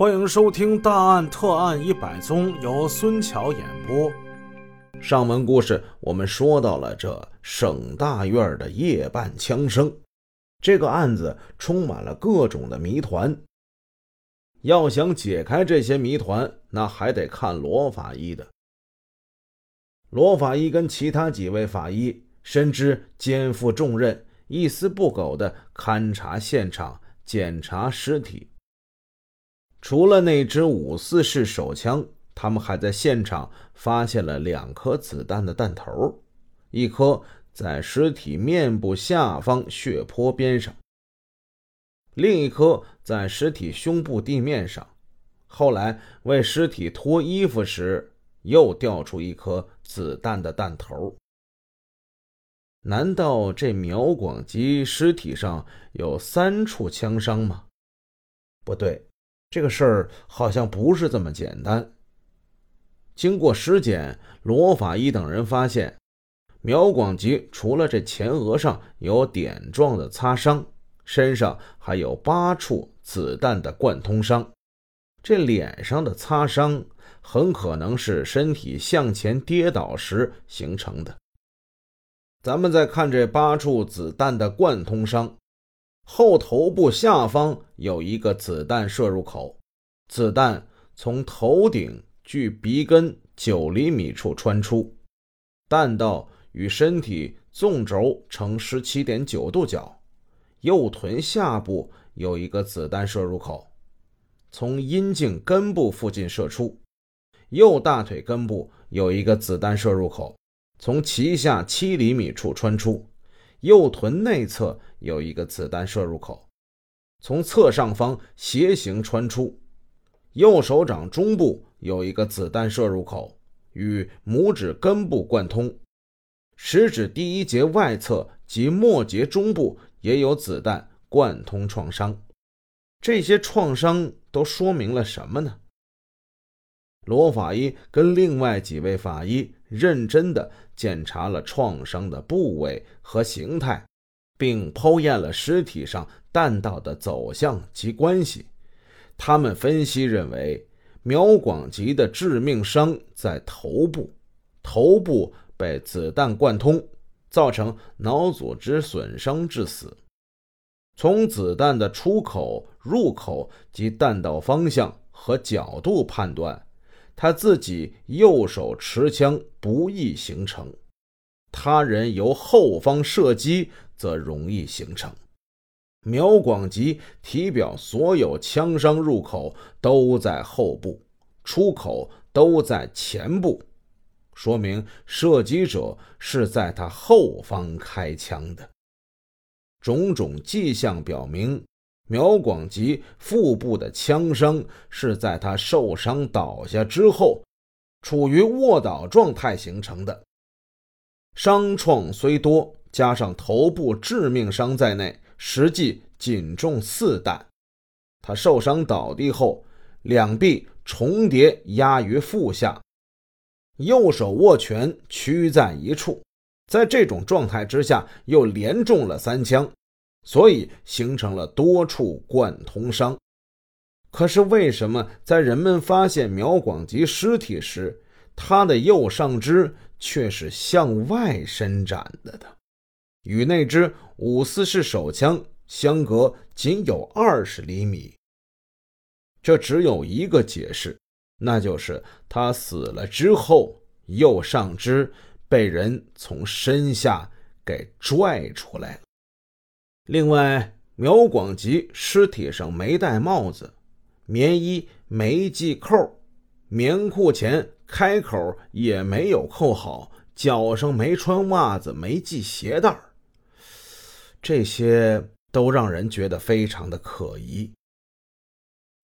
欢迎收听《大案特案一百宗》，由孙桥演播。上文故事我们说到了这省大院的夜半枪声，这个案子充满了各种的谜团。要想解开这些谜团，那还得看罗法医的。罗法医跟其他几位法医深知肩负重任，一丝不苟地勘察现场、检查尸体。除了那支五四式手枪，他们还在现场发现了两颗子弹的弹头，一颗在尸体面部下方血泊边上，另一颗在尸体胸部地面上。后来为尸体脱衣服时，又掉出一颗子弹的弹头。难道这苗广吉尸体上有三处枪伤吗？不对。这个事儿好像不是这么简单。经过尸检，罗法医等人发现，苗广吉除了这前额上有点状的擦伤，身上还有八处子弹的贯通伤。这脸上的擦伤很可能是身体向前跌倒时形成的。咱们再看这八处子弹的贯通伤。后头部下方有一个子弹射入口，子弹从头顶距鼻根九厘米处穿出，弹道与身体纵轴呈十七点九度角。右臀下部有一个子弹射入口，从阴茎根部附近射出；右大腿根部有一个子弹射入口，从脐下七厘米处穿出。右臀内侧有一个子弹射入口，从侧上方斜行穿出；右手掌中部有一个子弹射入口，与拇指根部贯通；食指第一节外侧及末节中部也有子弹贯通创伤。这些创伤都说明了什么呢？罗法医跟另外几位法医认真地检查了创伤的部位和形态，并剖验了尸体上弹道的走向及关系。他们分析认为，苗广吉的致命伤在头部，头部被子弹贯通，造成脑组织损伤致死。从子弹的出口、入口及弹道方向和角度判断。他自己右手持枪不易形成，他人由后方射击则容易形成。苗广吉体表所有枪伤入口都在后部，出口都在前部，说明射击者是在他后方开枪的。种种迹象表明。苗广吉腹部的枪伤是在他受伤倒下之后，处于卧倒状态形成的。伤创虽多，加上头部致命伤在内，实际仅中四弹。他受伤倒地后，两臂重叠压于腹下，右手握拳屈在一处，在这种状态之下，又连中了三枪。所以形成了多处贯通伤。可是为什么在人们发现苗广吉尸体时，他的右上肢却是向外伸展的呢？与那支五四式手枪相隔仅有二十厘米。这只有一个解释，那就是他死了之后，右上肢被人从身下给拽出来了。另外，苗广吉尸体上没戴帽子，棉衣没系扣，棉裤前开口也没有扣好，脚上没穿袜子，没系鞋带这些都让人觉得非常的可疑。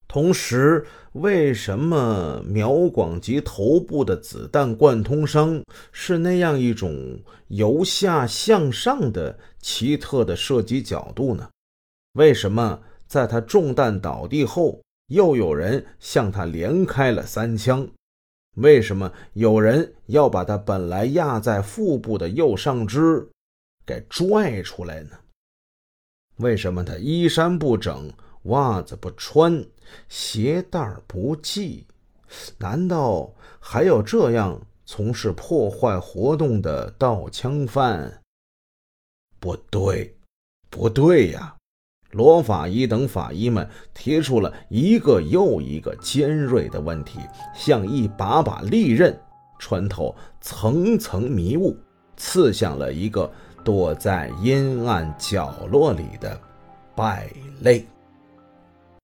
同时，为什么苗广吉头部的子弹贯通伤是那样一种由下向上的奇特的射击角度呢？为什么在他中弹倒地后，又有人向他连开了三枪？为什么有人要把他本来压在腹部的右上肢给拽出来呢？为什么他衣衫不整，袜子不穿？鞋带不系，难道还有这样从事破坏活动的盗枪犯？不对，不对呀！罗法医等法医们提出了一个又一个尖锐的问题，像一把把利刃，穿透层层迷雾，刺向了一个躲在阴暗角落里的败类。